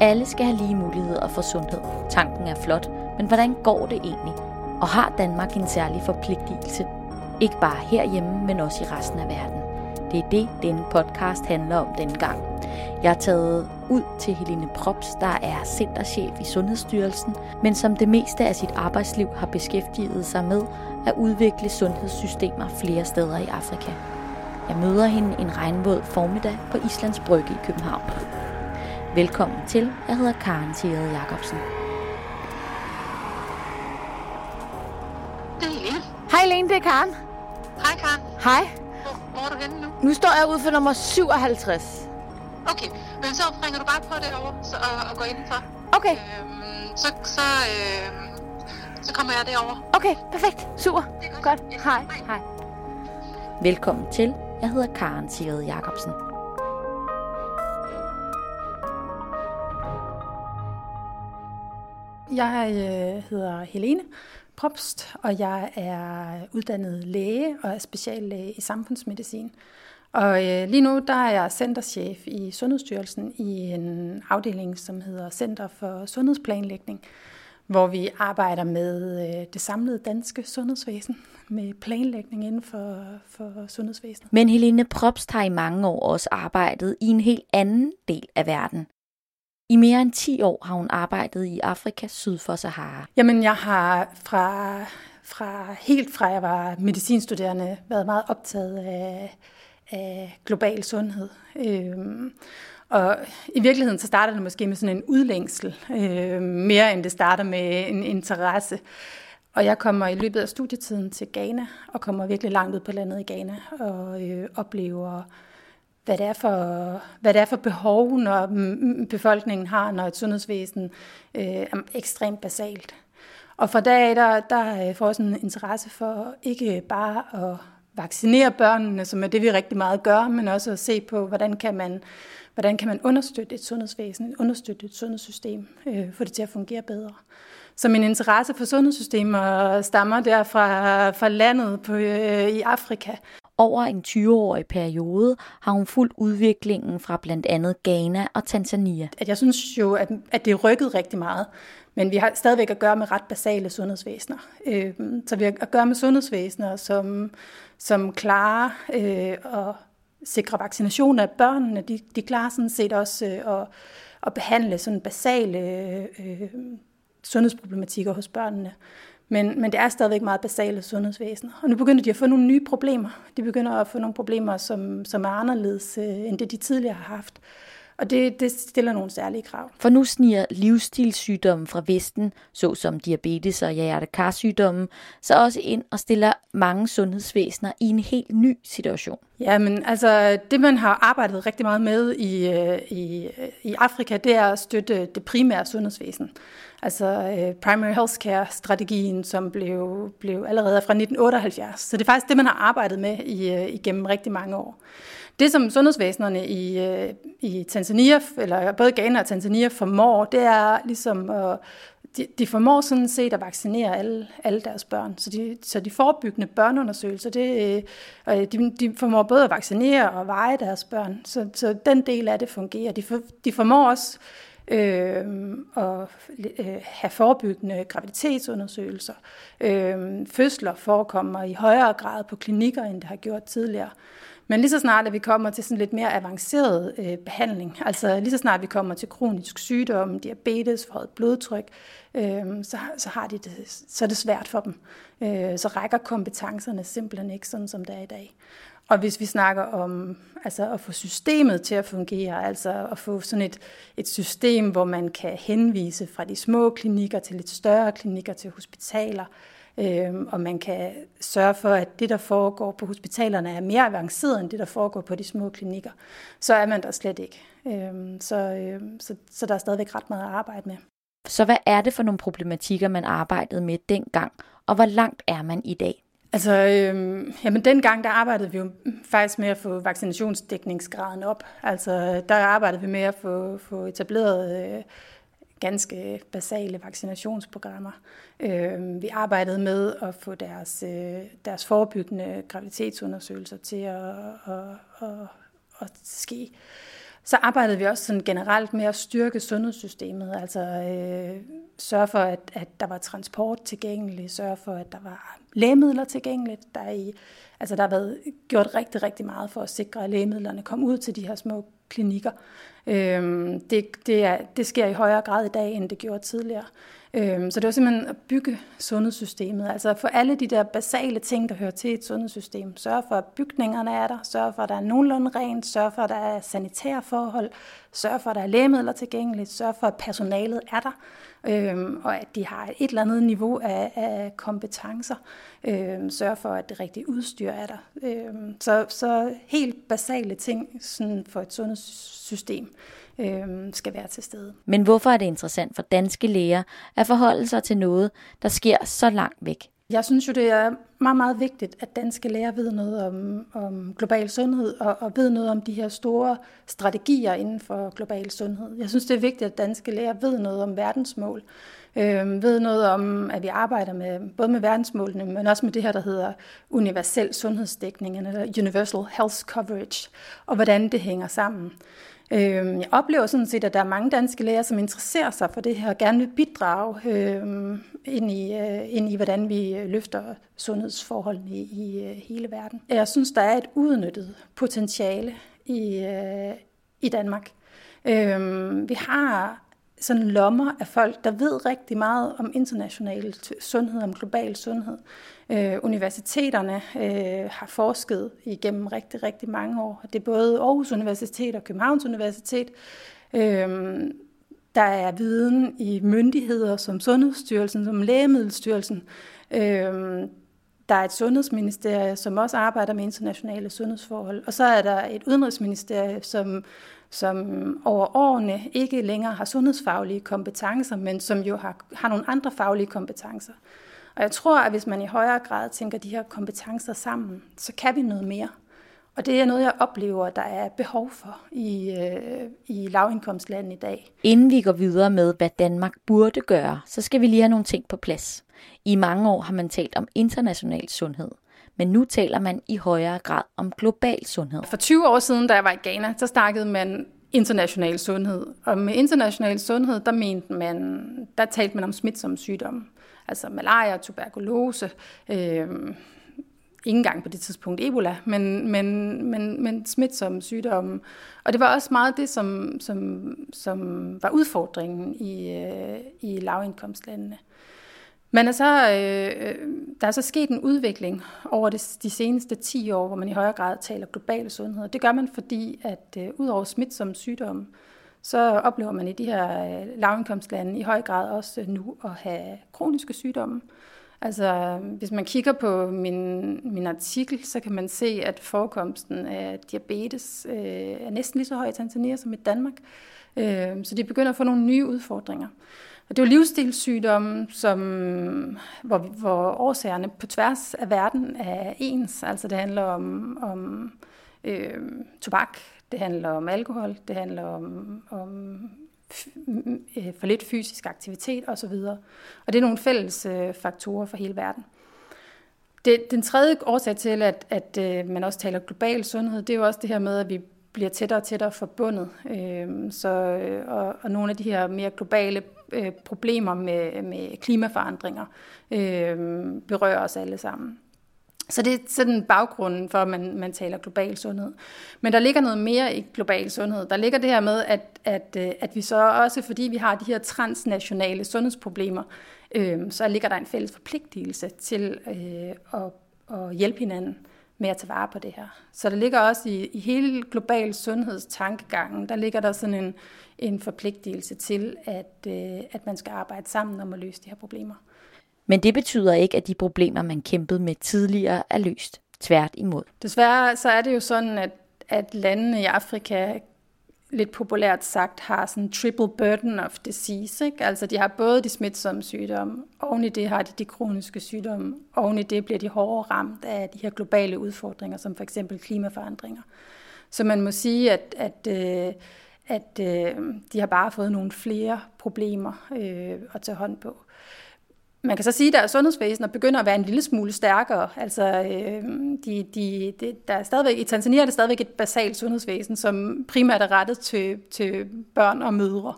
Alle skal have lige muligheder for sundhed. Tanken er flot, men hvordan går det egentlig? Og har Danmark en særlig forpligtelse? Ikke bare herhjemme, men også i resten af verden. Det er det, denne podcast handler om denne gang. Jeg er taget ud til Helene Props, der er centerchef i Sundhedsstyrelsen, men som det meste af sit arbejdsliv har beskæftiget sig med at udvikle sundhedssystemer flere steder i Afrika. Jeg møder hende en regnvåd formiddag på Islands Brygge i København. Velkommen til. Jeg hedder Karen Thiede Jacobsen. Det er Helene. Hej Lene, det er Karen. Hej Karen. Hej. Hvor, hvor er du henne nu? Nu står jeg ude for nummer 57. Okay, men så ringer du bare på derovre så, og, og går indenfor. Okay, Øhm, så, så, øhm, så kommer jeg derover. okay, perfekt. Super. Det er Godt. Yes, Hej. Hej. Velkommen til. Jeg hedder Karen Thiede Jacobsen. Jeg øh, hedder Helene Propst, og jeg er uddannet læge og er speciallæge i samfundsmedicin. Og øh, lige nu der er jeg centerchef i Sundhedsstyrelsen i en afdeling, som hedder Center for Sundhedsplanlægning, hvor vi arbejder med øh, det samlede danske sundhedsvæsen, med planlægning inden for, for sundhedsvæsenet. Men Helene Probst har i mange år også arbejdet i en helt anden del af verden. I mere end 10 år har hun arbejdet i Afrika syd for Sahara. Jamen, jeg har fra, fra helt fra jeg var medicinstuderende været meget optaget af, af global sundhed. Øhm, og i virkeligheden så starter det måske med sådan en udlængsel, øh, mere end det starter med en interesse. Og jeg kommer i løbet af studietiden til Ghana, og kommer virkelig langt ud på landet i Ghana, og øh, oplever, hvad det, er for, hvad det er for behov, når befolkningen har, når et sundhedsvæsen øh, er ekstremt basalt. Og fra dag af, der, der øh, får jeg sådan en interesse for ikke bare at vaccinere børnene, som er det, vi rigtig meget gør, men også at se på, hvordan kan man, hvordan kan man understøtte et sundhedsvæsen, understøtte et sundhedssystem, øh, få det til at fungere bedre. Så min interesse for sundhedssystemer stammer der fra, fra landet på, øh, i Afrika. Over en 20-årig periode har hun fulgt udviklingen fra blandt andet Ghana og Tanzania. At jeg synes jo, at, at det er rykket rigtig meget, men vi har stadigvæk at gøre med ret basale sundhedsvæsener. Øh, så vi har at gøre med sundhedsvæsener, som, som klarer øh, at sikre vaccination af børnene. De, de klarer sådan set også øh, at, at behandle sådan basale øh, sundhedsproblematikker hos børnene. Men, men det er stadigvæk meget basale sundhedsvæsener. Og nu begynder de at få nogle nye problemer. De begynder at få nogle problemer, som, som er anderledes øh, end det, de tidligere har haft. Og det, det stiller nogle særlige krav. For nu sniger livsstilssygdomme fra Vesten, såsom diabetes og hjertekarsygdomme, så også ind og stiller mange sundhedsvæsener i en helt ny situation. Ja, men altså det, man har arbejdet rigtig meget med i, i, i Afrika, det er at støtte det primære sundhedsvæsen. Altså øh, primary healthcare-strategien, som blev, blev allerede fra 1978. Så det er faktisk det, man har arbejdet med i, øh, igennem rigtig mange år. Det, som sundhedsvæsenerne i, øh, i Tanzania, eller både Ghana og Tanzania formår, det er ligesom at de, de formår sådan set at vaccinere alle, alle deres børn. Så de, så de forebyggende børneundersøgelser, det, øh, de, de formår både at vaccinere og veje deres børn. Så, så den del af det fungerer. De, for, de formår også øh, og øh, have forebyggende graviditetsundersøgelser. Øh, fødsler forekommer i højere grad på klinikker, end det har gjort tidligere. Men lige så snart, at vi kommer til sådan lidt mere avanceret øh, behandling, altså lige så snart vi kommer til kronisk sygdom, diabetes, forhøjet blodtryk, øh, så, så, har de det, så er det svært for dem. Øh, så rækker kompetencerne simpelthen ikke sådan, som det er i dag. Og hvis vi snakker om altså at få systemet til at fungere, altså at få sådan et, et system, hvor man kan henvise fra de små klinikker til lidt større klinikker til hospitaler, øh, og man kan sørge for, at det, der foregår på hospitalerne, er mere avanceret end det, der foregår på de små klinikker, så er man der slet ikke. Øh, så, øh, så, så der er stadigvæk ret meget at arbejde med. Så hvad er det for nogle problematikker, man arbejdede med dengang, og hvor langt er man i dag? Altså, øhm, jamen dengang, der arbejdede vi jo faktisk med at få vaccinationsdækningsgraden op. Altså, der arbejdede vi med at få, få etableret øh, ganske basale vaccinationsprogrammer. Øh, vi arbejdede med at få deres, øh, deres forebyggende graviditetsundersøgelser til at, at, at, at ske. Så arbejdede vi også sådan generelt med at styrke sundhedssystemet, altså øh, sørge for, at, at der var transport tilgængelig, sørge for, at der var lægemidler tilgængeligt. Der, er i, altså, der har været gjort rigtig, rigtig meget for at sikre, at lægemidlerne kom ud til de her små klinikker. Øh, det, det, er, det sker i højere grad i dag, end det gjorde tidligere. Øhm, så det var simpelthen at bygge sundhedssystemet, altså for alle de der basale ting, der hører til et sundhedssystem. Sørge for, at bygningerne er der, sørge for, at der er nogenlunde rent, sørge for, at der er sanitære forhold, sørge for, at der er lægemidler tilgængeligt, sørge for, at personalet er der, øhm, og at de har et eller andet niveau af, af kompetencer, øhm, sørge for, at det rigtige udstyr er der. Øhm, så, så helt basale ting sådan for et sundhedssystem øh, skal være til stede. Men hvorfor er det interessant for danske læger at forholde sig til noget, der sker så langt væk? Jeg synes jo, det er meget, meget vigtigt, at danske læger ved noget om, om global sundhed og, og ved noget om de her store strategier inden for global sundhed. Jeg synes, det er vigtigt, at danske læger ved noget om verdensmål. Øh, ved noget om, at vi arbejder med både med verdensmålene, men også med det her, der hedder universel sundhedsdækning, eller universal health coverage, og hvordan det hænger sammen. Øh, jeg oplever sådan set, at der er mange danske læger, som interesserer sig for det her og gerne vil bidrage øh, ind, i, øh, ind i, hvordan vi øh, løfter sundhedsforholdene i, i hele verden. Jeg synes, der er et udnyttet potentiale i, øh, i Danmark. Øh, vi har sådan lommer af folk, der ved rigtig meget om international sundhed, om global sundhed. Øh, universiteterne øh, har forsket igennem rigtig, rigtig mange år. Det er både Aarhus Universitet og Københavns Universitet. Øh, der er viden i myndigheder som Sundhedsstyrelsen, som Lægemiddelstyrelsen. Øh, der er et sundhedsministerie, som også arbejder med internationale sundhedsforhold. Og så er der et udenrigsministerie, som, som over årene ikke længere har sundhedsfaglige kompetencer, men som jo har, har nogle andre faglige kompetencer. Og jeg tror, at hvis man i højere grad tænker de her kompetencer sammen, så kan vi noget mere. Og det er noget, jeg oplever, der er behov for i, øh, i lavindkomstlandet i dag. Inden vi går videre med, hvad Danmark burde gøre, så skal vi lige have nogle ting på plads. I mange år har man talt om international sundhed, men nu taler man i højere grad om global sundhed. For 20 år siden, da jeg var i Ghana, så snakkede man international sundhed. Og med international sundhed, der mente man, der talte man om smitsomme sygdomme altså malaria, tuberkulose, øh, ikke engang på det tidspunkt Ebola, men, men, men, men smitsomme sygdomme. Og det var også meget det, som, som, som var udfordringen i, øh, i lavindkomstlandene. Men er så, øh, der er så sket en udvikling over det, de seneste 10 år, hvor man i højere grad taler global sundhed. Det gør man, fordi at øh, ud over smitsomme sygdomme, så oplever man i de her øh, lavindkomstlande i høj grad også nu at have kroniske sygdomme. Altså, hvis man kigger på min, min artikel, så kan man se, at forekomsten af diabetes øh, er næsten lige så høj i Tanzania som i Danmark. Øh, så de begynder at få nogle nye udfordringer. Og det er jo livsstilssygdomme, som, hvor, hvor årsagerne på tværs af verden er ens. Altså det handler om, om øh, tobak, det handler om alkohol, det handler om, om øh, for lidt fysisk aktivitet osv. Og det er nogle fælles øh, faktorer for hele verden. Det, den tredje årsag til, at, at øh, man også taler global sundhed, det er jo også det her med, at vi bliver tættere og tættere forbundet. Øh, så, øh, og, og nogle af de her mere globale Øh, problemer med, med klimaforandringer øh, berører os alle sammen. Så det er sådan baggrunden for, at man, man taler global sundhed. Men der ligger noget mere i global sundhed. Der ligger det her med, at, at, øh, at vi så også, fordi vi har de her transnationale sundhedsproblemer, øh, så ligger der en fælles forpligtelse til øh, at, at hjælpe hinanden med at tage vare på det her. Så der ligger også i, i hele global sundhedstankegangen, der ligger der sådan en, en forpligtelse til, at, øh, at man skal arbejde sammen om at løse de her problemer. Men det betyder ikke, at de problemer, man kæmpede med tidligere, er løst. Tvært imod. Desværre så er det jo sådan, at, at landene i Afrika lidt populært sagt har sådan triple burden of disease. Ikke? Altså de har både de smitsomme sygdomme, oven i det har de de kroniske sygdomme, oven i det bliver de hårdere ramt af de her globale udfordringer, som for eksempel klimaforandringer. Så man må sige, at, at, øh, at, at øh, de har bare fået nogle flere problemer øh, at tage hånd på man kan så sige, at deres sundhedsvæsen begynder at være en lille smule stærkere. Altså, øh, de, de, de, der er stadigvæk, I Tanzania er det stadigvæk et basalt sundhedsvæsen, som primært er rettet til, til børn og mødre.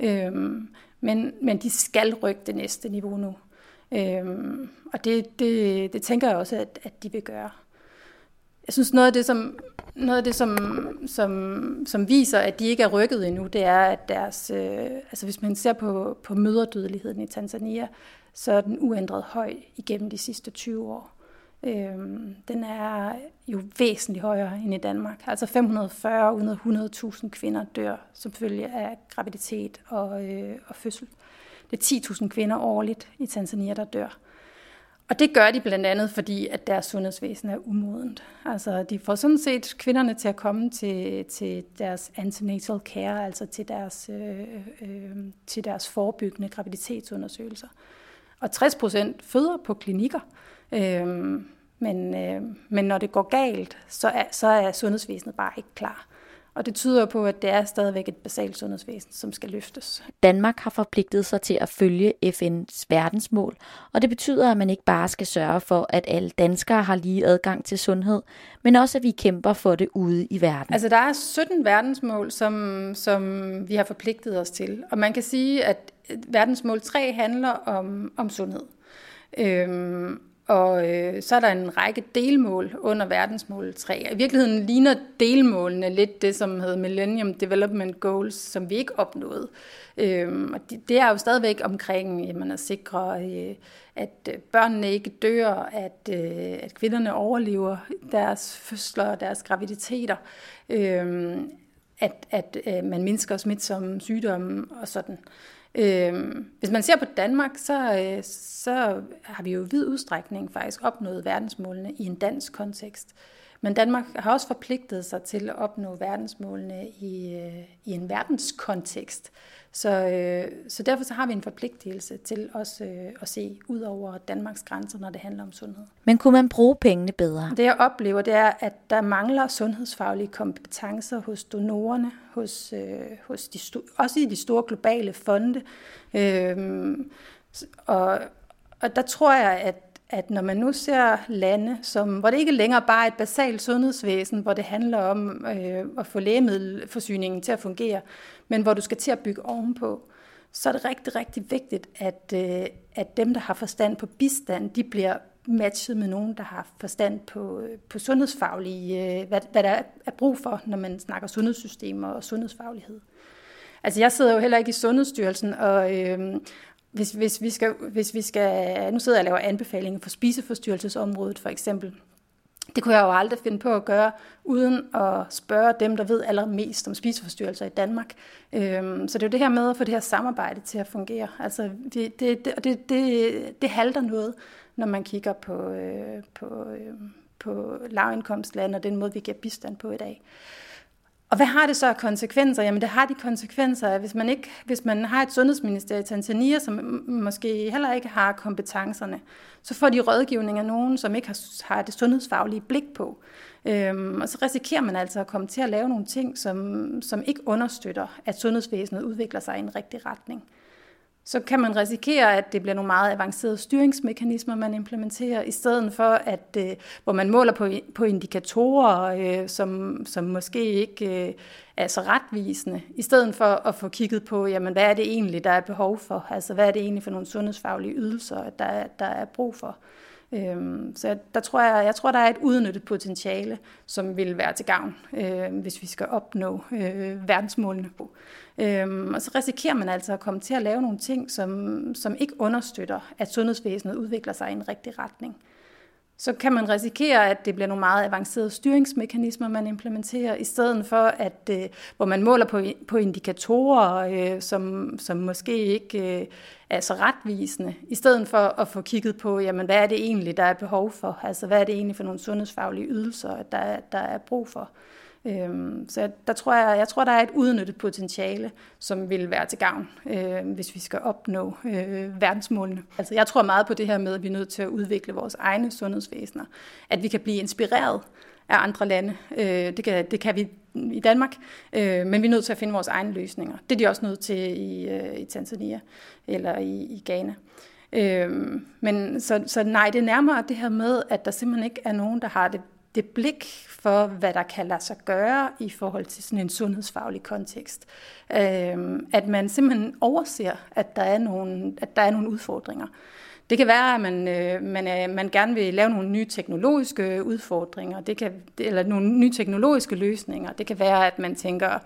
Øh, men, men de skal rykke det næste niveau nu. Øh, og det, det, det tænker jeg også, at, at de vil gøre. Jeg synes, noget af det, som, noget af det som, som, som viser, at de ikke er rykket endnu, det er, at deres, øh, altså hvis man ser på, på mødredødeligheden i Tanzania, så er den uændret høj igennem de sidste 20 år. Øhm, den er jo væsentligt højere end i Danmark. Altså 540 ud 100.000 kvinder dør som følge af graviditet og, øh, og fødsel. Det er 10.000 kvinder årligt i Tanzania, der dør. Og det gør de blandt andet, fordi at deres sundhedsvæsen er umodent. Altså, de får sådan set kvinderne til at komme til, til deres antenatal care, altså til deres, øh, øh, til deres forebyggende graviditetsundersøgelser. Og 60 procent føder på klinikker. Øh, men, øh, men når det går galt, så er, så er sundhedsvæsenet bare ikke klar. Og det tyder på, at det er stadigvæk et basalt sundhedsvæsen, som skal løftes. Danmark har forpligtet sig til at følge FN's verdensmål, og det betyder, at man ikke bare skal sørge for, at alle danskere har lige adgang til sundhed, men også at vi kæmper for det ude i verden. Altså der er 17 verdensmål, som, som vi har forpligtet os til, og man kan sige, at verdensmål 3 handler om, om sundhed. Øhm, og øh, så er der en række delmål under verdensmål 3. I virkeligheden ligner delmålene lidt det, som hedder Millennium Development Goals, som vi ikke opnåede. Øh, og det, det er jo stadigvæk omkring jamen, at sikre, øh, at øh, børnene ikke dør, at, øh, at kvinderne overlever deres fødsler og deres graviditeter, øh, at, at øh, man mindsker smitsomme sygdomme og sådan. Øh, Øhm, hvis man ser på Danmark, så, øh, så har vi jo i vid udstrækning faktisk opnået verdensmålene i en dansk kontekst. Men Danmark har også forpligtet sig til at opnå verdensmålene i, øh, i en verdenskontekst. Så, øh, så derfor så har vi en forpligtelse til også øh, at se ud over Danmarks grænser, når det handler om sundhed. Men kunne man bruge pengene bedre? Det jeg oplever, det er, at der mangler sundhedsfaglige kompetencer hos donorerne, hos, øh, hos de også i de store globale fonde. Øh, og, og der tror jeg, at at når man nu ser lande, som, hvor det ikke længere bare er et basalt sundhedsvæsen, hvor det handler om øh, at få lægemiddelforsyningen til at fungere, men hvor du skal til at bygge ovenpå, så er det rigtig, rigtig vigtigt, at, øh, at dem, der har forstand på bistand, de bliver matchet med nogen, der har forstand på, øh, på sundhedsfaglige, øh, hvad, hvad der er brug for, når man snakker sundhedssystemer og sundhedsfaglighed. Altså jeg sidder jo heller ikke i Sundhedsstyrelsen og, øh, hvis, hvis, vi skal, hvis vi skal, nu sidder jeg og laver anbefalinger for spiseforstyrrelsesområdet for eksempel. Det kunne jeg jo aldrig finde på at gøre, uden at spørge dem, der ved allermest om spiseforstyrrelser i Danmark. Øhm, så det er jo det her med at få det her samarbejde til at fungere. Altså, det, det, det, det, det, det halter noget, når man kigger på, øh, på, øh, på lavindkomstlande og den måde, vi giver bistand på i dag. Og hvad har det så af konsekvenser? Jamen det har de konsekvenser, at hvis man, ikke, hvis man har et sundhedsministerium i Tanzania, som måske heller ikke har kompetencerne, så får de rådgivning af nogen, som ikke har, har det sundhedsfaglige blik på. Øhm, og så risikerer man altså at komme til at lave nogle ting, som, som ikke understøtter, at sundhedsvæsenet udvikler sig i en rigtig retning så kan man risikere, at det bliver nogle meget avancerede styringsmekanismer, man implementerer, i stedet for, at øh, hvor man måler på, på indikatorer, øh, som, som måske ikke øh, er så retvisende, i stedet for at få kigget på, jamen, hvad er det egentlig, der er behov for? Altså, hvad er det egentlig for nogle sundhedsfaglige ydelser, der, der er brug for? Øhm, så der tror jeg, jeg tror, der er et udnyttet potentiale, som vil være til gavn, øh, hvis vi skal opnå øh, verdensmålene. Øhm, og så risikerer man altså at komme til at lave nogle ting, som, som ikke understøtter, at sundhedsvæsenet udvikler sig i en rigtig retning så kan man risikere, at det bliver nogle meget avancerede styringsmekanismer, man implementerer, i stedet for, at øh, hvor man måler på, på indikatorer, øh, som, som måske ikke øh, er så retvisende, i stedet for at få kigget på, jamen, hvad er det egentlig, der er behov for? Altså, hvad er det egentlig for nogle sundhedsfaglige ydelser, der, der er brug for? Øhm, så der tror jeg, jeg tror, der er et udnyttet potentiale, som vil være til gavn, øh, hvis vi skal opnå øh, verdensmålene. Altså, jeg tror meget på det her med, at vi er nødt til at udvikle vores egne sundhedsvæsener. At vi kan blive inspireret af andre lande. Øh, det, kan, det kan vi i Danmark, øh, men vi er nødt til at finde vores egne løsninger. Det er de også nødt til i, øh, i Tanzania eller i, i Ghana. Øh, men så, så nej, det er nærmere det her med, at der simpelthen ikke er nogen, der har det, det blik for, hvad der kan lade sig gøre i forhold til sådan en sundhedsfaglig kontekst. Øhm, at man simpelthen overser, at der er nogle, at der er nogle udfordringer. Det kan være, at man, øh, man, øh, man gerne vil lave nogle nye teknologiske udfordringer, det kan, eller nogle nye teknologiske løsninger. Det kan være, at man tænker,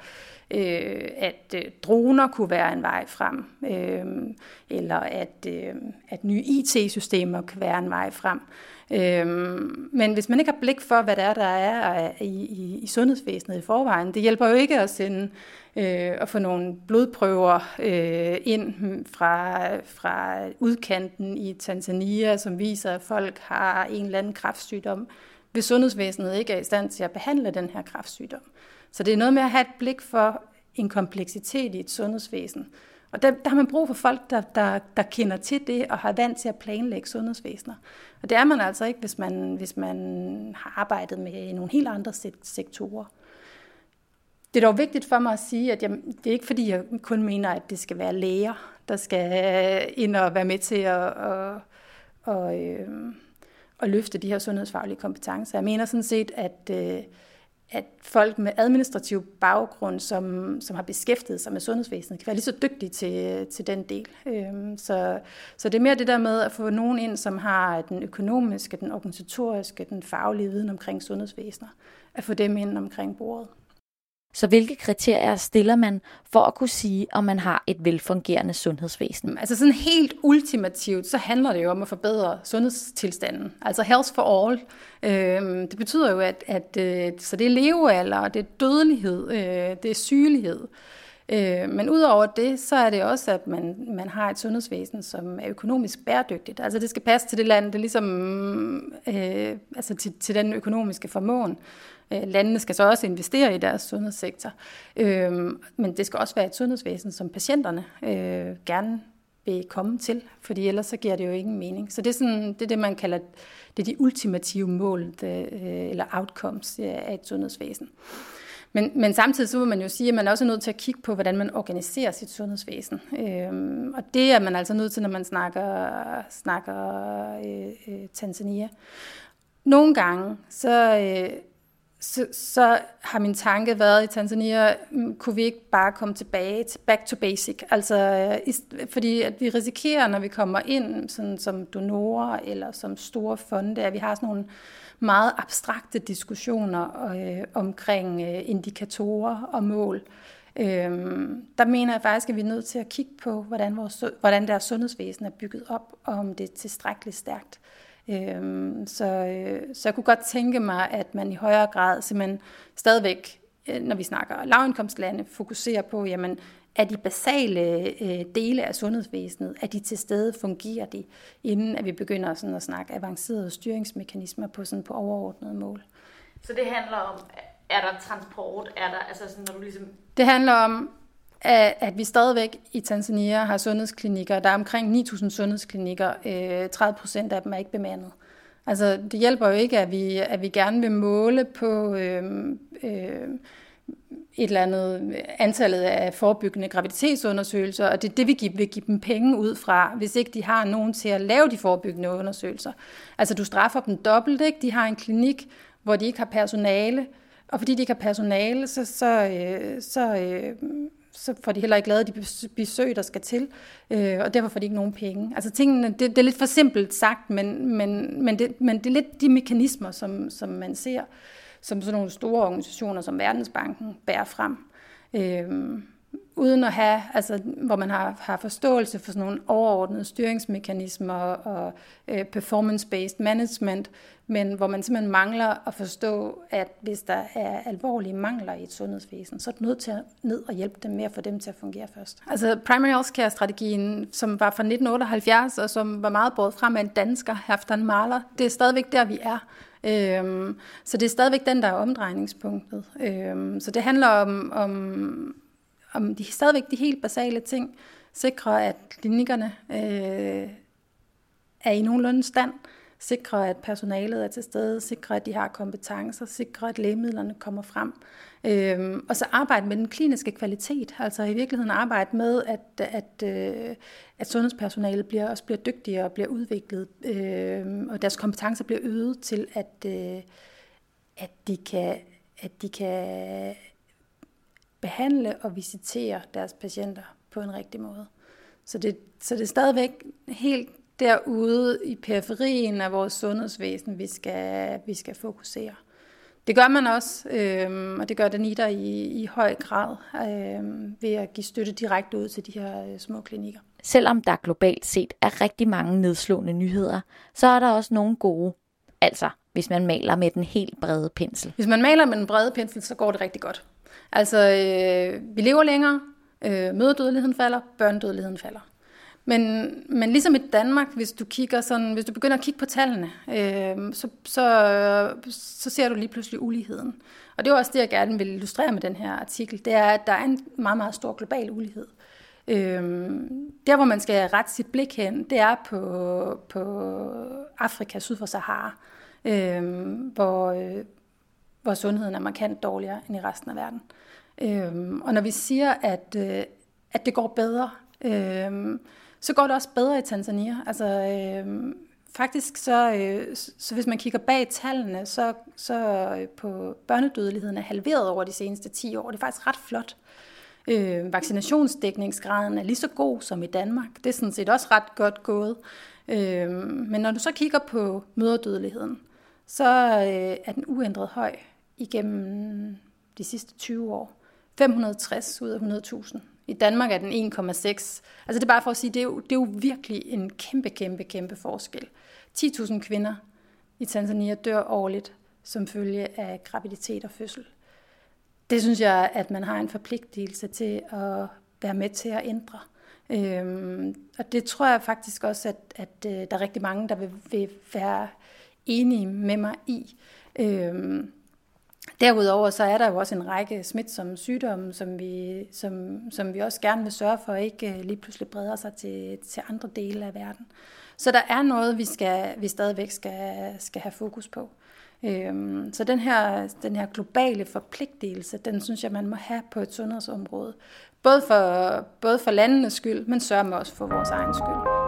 øh, at øh, droner kunne være en vej frem, øh, eller at, øh, at nye IT-systemer kan være en vej frem. Øh, Øhm, men hvis man ikke har blik for, hvad der er, der er i, i, i sundhedsvæsenet i forvejen, det hjælper jo ikke at sende øh, at få nogle blodprøver øh, ind fra, fra udkanten i Tanzania, som viser, at folk har en eller anden kræftsygdom, hvis sundhedsvæsenet ikke er i stand til at behandle den her kræftsygdom. Så det er noget med at have et blik for en kompleksitet i et sundhedsvæsen. Og der, der har man brug for folk, der, der, der kender til det og har vant til at planlægge sundhedsvæsener. Og det er man altså ikke, hvis man, hvis man har arbejdet med nogle helt andre sektorer. Det er dog vigtigt for mig at sige, at jeg, det er ikke fordi, jeg kun mener, at det skal være læger, der skal øh, ind og være med til at, at, at, at, at løfte de her sundhedsfaglige kompetencer. Jeg mener sådan set, at, øh, at folk med administrativ baggrund, som, som har beskæftiget sig med sundhedsvæsenet, kan være lige så dygtige til, til den del. Øhm, så, så det er mere det der med at få nogen ind, som har den økonomiske, den organisatoriske, den faglige viden omkring sundhedsvæsener, at få dem ind omkring bordet. Så hvilke kriterier stiller man for at kunne sige, om man har et velfungerende sundhedsvæsen? Altså sådan helt ultimativt, så handler det jo om at forbedre sundhedstilstanden. Altså health for all. Øhm, det betyder jo, at, at øh, så det er levealder, det er dødelighed, øh, det er sygelighed. Øh, men udover det, så er det også, at man, man har et sundhedsvæsen, som er økonomisk bæredygtigt. Altså det skal passe til det land, det er ligesom mm, øh, altså til, til den økonomiske formåen. Øh, landene skal så også investere i deres sundhedssektor. Øh, men det skal også være et sundhedsvæsen, som patienterne øh, gerne vil komme til, fordi ellers så giver det jo ingen mening. Så det er, sådan, det, er det, man kalder det er de ultimative mål det, eller outcomes af et sundhedsvæsen. Men, men samtidig så vil man jo sige, at man er også nødt til at kigge på, hvordan man organiserer sit sundhedsvæsen. Øhm, og det er man altså nødt til, når man snakker, snakker øh, øh, Tanzania. Nogle gange, så, øh, så, så har min tanke været i Tanzania, mm, kunne vi ikke bare komme tilbage til back to basic? Altså, øh, fordi at vi risikerer, når vi kommer ind sådan som donorer eller som store fonde, at vi har sådan nogle meget abstrakte diskussioner øh, omkring øh, indikatorer og mål. Øhm, der mener jeg faktisk, at vi er nødt til at kigge på, hvordan, vores, hvordan deres sundhedsvæsen er bygget op, og om det er tilstrækkeligt stærkt. Øhm, så, øh, så jeg kunne godt tænke mig, at man i højere grad simpelthen stadigvæk, øh, når vi snakker lavindkomstlande, fokuserer på, jamen, er de basale øh, dele af sundhedsvæsenet, er de til stede, fungerer de, inden at vi begynder sådan at snakke avancerede styringsmekanismer på, sådan på overordnede mål. Så det handler om, er der transport, er der, altså sådan, når du ligesom... Det handler om, at, at vi stadigvæk i Tanzania har sundhedsklinikker. Der er omkring 9.000 sundhedsklinikker. Øh, 30 procent af dem er ikke bemandet. Altså, det hjælper jo ikke, at vi, at vi gerne vil måle på øh, øh, et eller andet antallet af forebyggende graviditetsundersøgelser, og det er det, vi vil give dem penge ud fra, hvis ikke de har nogen til at lave de forebyggende undersøgelser. Altså, du straffer dem dobbelt, ikke? De har en klinik, hvor de ikke har personale, og fordi de ikke har personale, så, så, øh, så, øh, så får de heller ikke lavet de besøg, der skal til, øh, og derfor får de ikke nogen penge. Altså tingene, det, det er lidt for simpelt sagt, men, men, men, det, men det er lidt de mekanismer, som, som man ser, som sådan nogle store organisationer som Verdensbanken bærer frem. Øh, uden at have, altså, hvor man har, har forståelse for sådan nogle overordnede styringsmekanismer og øh, performance-based management, men hvor man simpelthen mangler at forstå, at hvis der er alvorlige mangler i et sundhedsvæsen, så er det nødt til at ned og hjælpe dem med at få dem til at fungere først. Altså primary health care strategien, som var fra 1978, og som var meget båret frem af en dansker, Halfdan Mahler, det er stadigvæk der, vi er. Øhm, så det er stadigvæk den, der er omdrejningspunktet. Øhm, så det handler om, om om de stadigvæk de helt basale ting, sikre, at klinikkerne øh, er i nogenlunde stand, sikre, at personalet er til stede, sikre, at de har kompetencer, sikre, at lægemidlerne kommer frem. Øh, og så arbejde med den kliniske kvalitet, altså i virkeligheden arbejde med, at, at, øh, at sundhedspersonalet bliver, også bliver dygtigere og bliver udviklet, øh, og deres kompetencer bliver øget til, at, øh, at, de kan, at de kan behandle og visitere deres patienter på en rigtig måde. Så det, så det er stadigvæk helt derude i periferien af vores sundhedsvæsen, vi skal, vi skal fokusere. Det gør man også, øh, og det gør Danita i, i høj grad, øh, ved at give støtte direkte ud til de her øh, små klinikker. Selvom der globalt set er rigtig mange nedslående nyheder, så er der også nogle gode. Altså, hvis man maler med den helt brede pensel. Hvis man maler med den brede pensel, så går det rigtig godt. Altså, øh, vi lever længere, øh, møderdødeligheden falder, børnedødeligheden falder. Men, men ligesom i Danmark, hvis du kigger sådan, hvis du begynder at kigge på tallene, øh, så, så, så ser du lige pludselig uligheden. Og det er også det, jeg gerne vil illustrere med den her artikel. Det er, at der er en meget, meget stor global ulighed. Øh, der, hvor man skal rette sit blik hen, det er på, på Afrika syd for Sahara, øh, hvor, øh, hvor sundheden er markant dårligere end i resten af verden. Øhm, og når vi siger, at, øh, at det går bedre, øh, så går det også bedre i Tanzania. Altså, øh, faktisk så, øh, så hvis man kigger bag tallene, så, så øh, på børnedødeligheden er halveret over de seneste 10 år. Det er faktisk ret flot. Øh, vaccinationsdækningsgraden er lige så god som i Danmark. Det er sådan set også ret godt gået. Øh, men når du så kigger på møderdødeligheden, så øh, er den uændret høj igennem de sidste 20 år. 560 ud af 100.000. I Danmark er den 1,6. Altså det er bare for at sige, det er jo, det er jo virkelig en kæmpe, kæmpe, kæmpe forskel. 10.000 kvinder i Tanzania dør årligt som følge af graviditet og fødsel. Det synes jeg, at man har en forpligtelse til at være med til at ændre. Øhm, og det tror jeg faktisk også, at, at øh, der er rigtig mange, der vil, vil være enige med mig i. Øhm, Derudover så er der jo også en række smitsomme sygdomme, som vi, som, som vi også gerne vil sørge for ikke øh, lige pludselig breder sig til, til andre dele af verden. Så der er noget, vi, skal, vi stadigvæk skal, skal have fokus på. Øhm, så den her, den her globale forpligtelse, den synes jeg, man må have på et sundhedsområde. Både for, både for landenes skyld, men sørger også for vores egen skyld.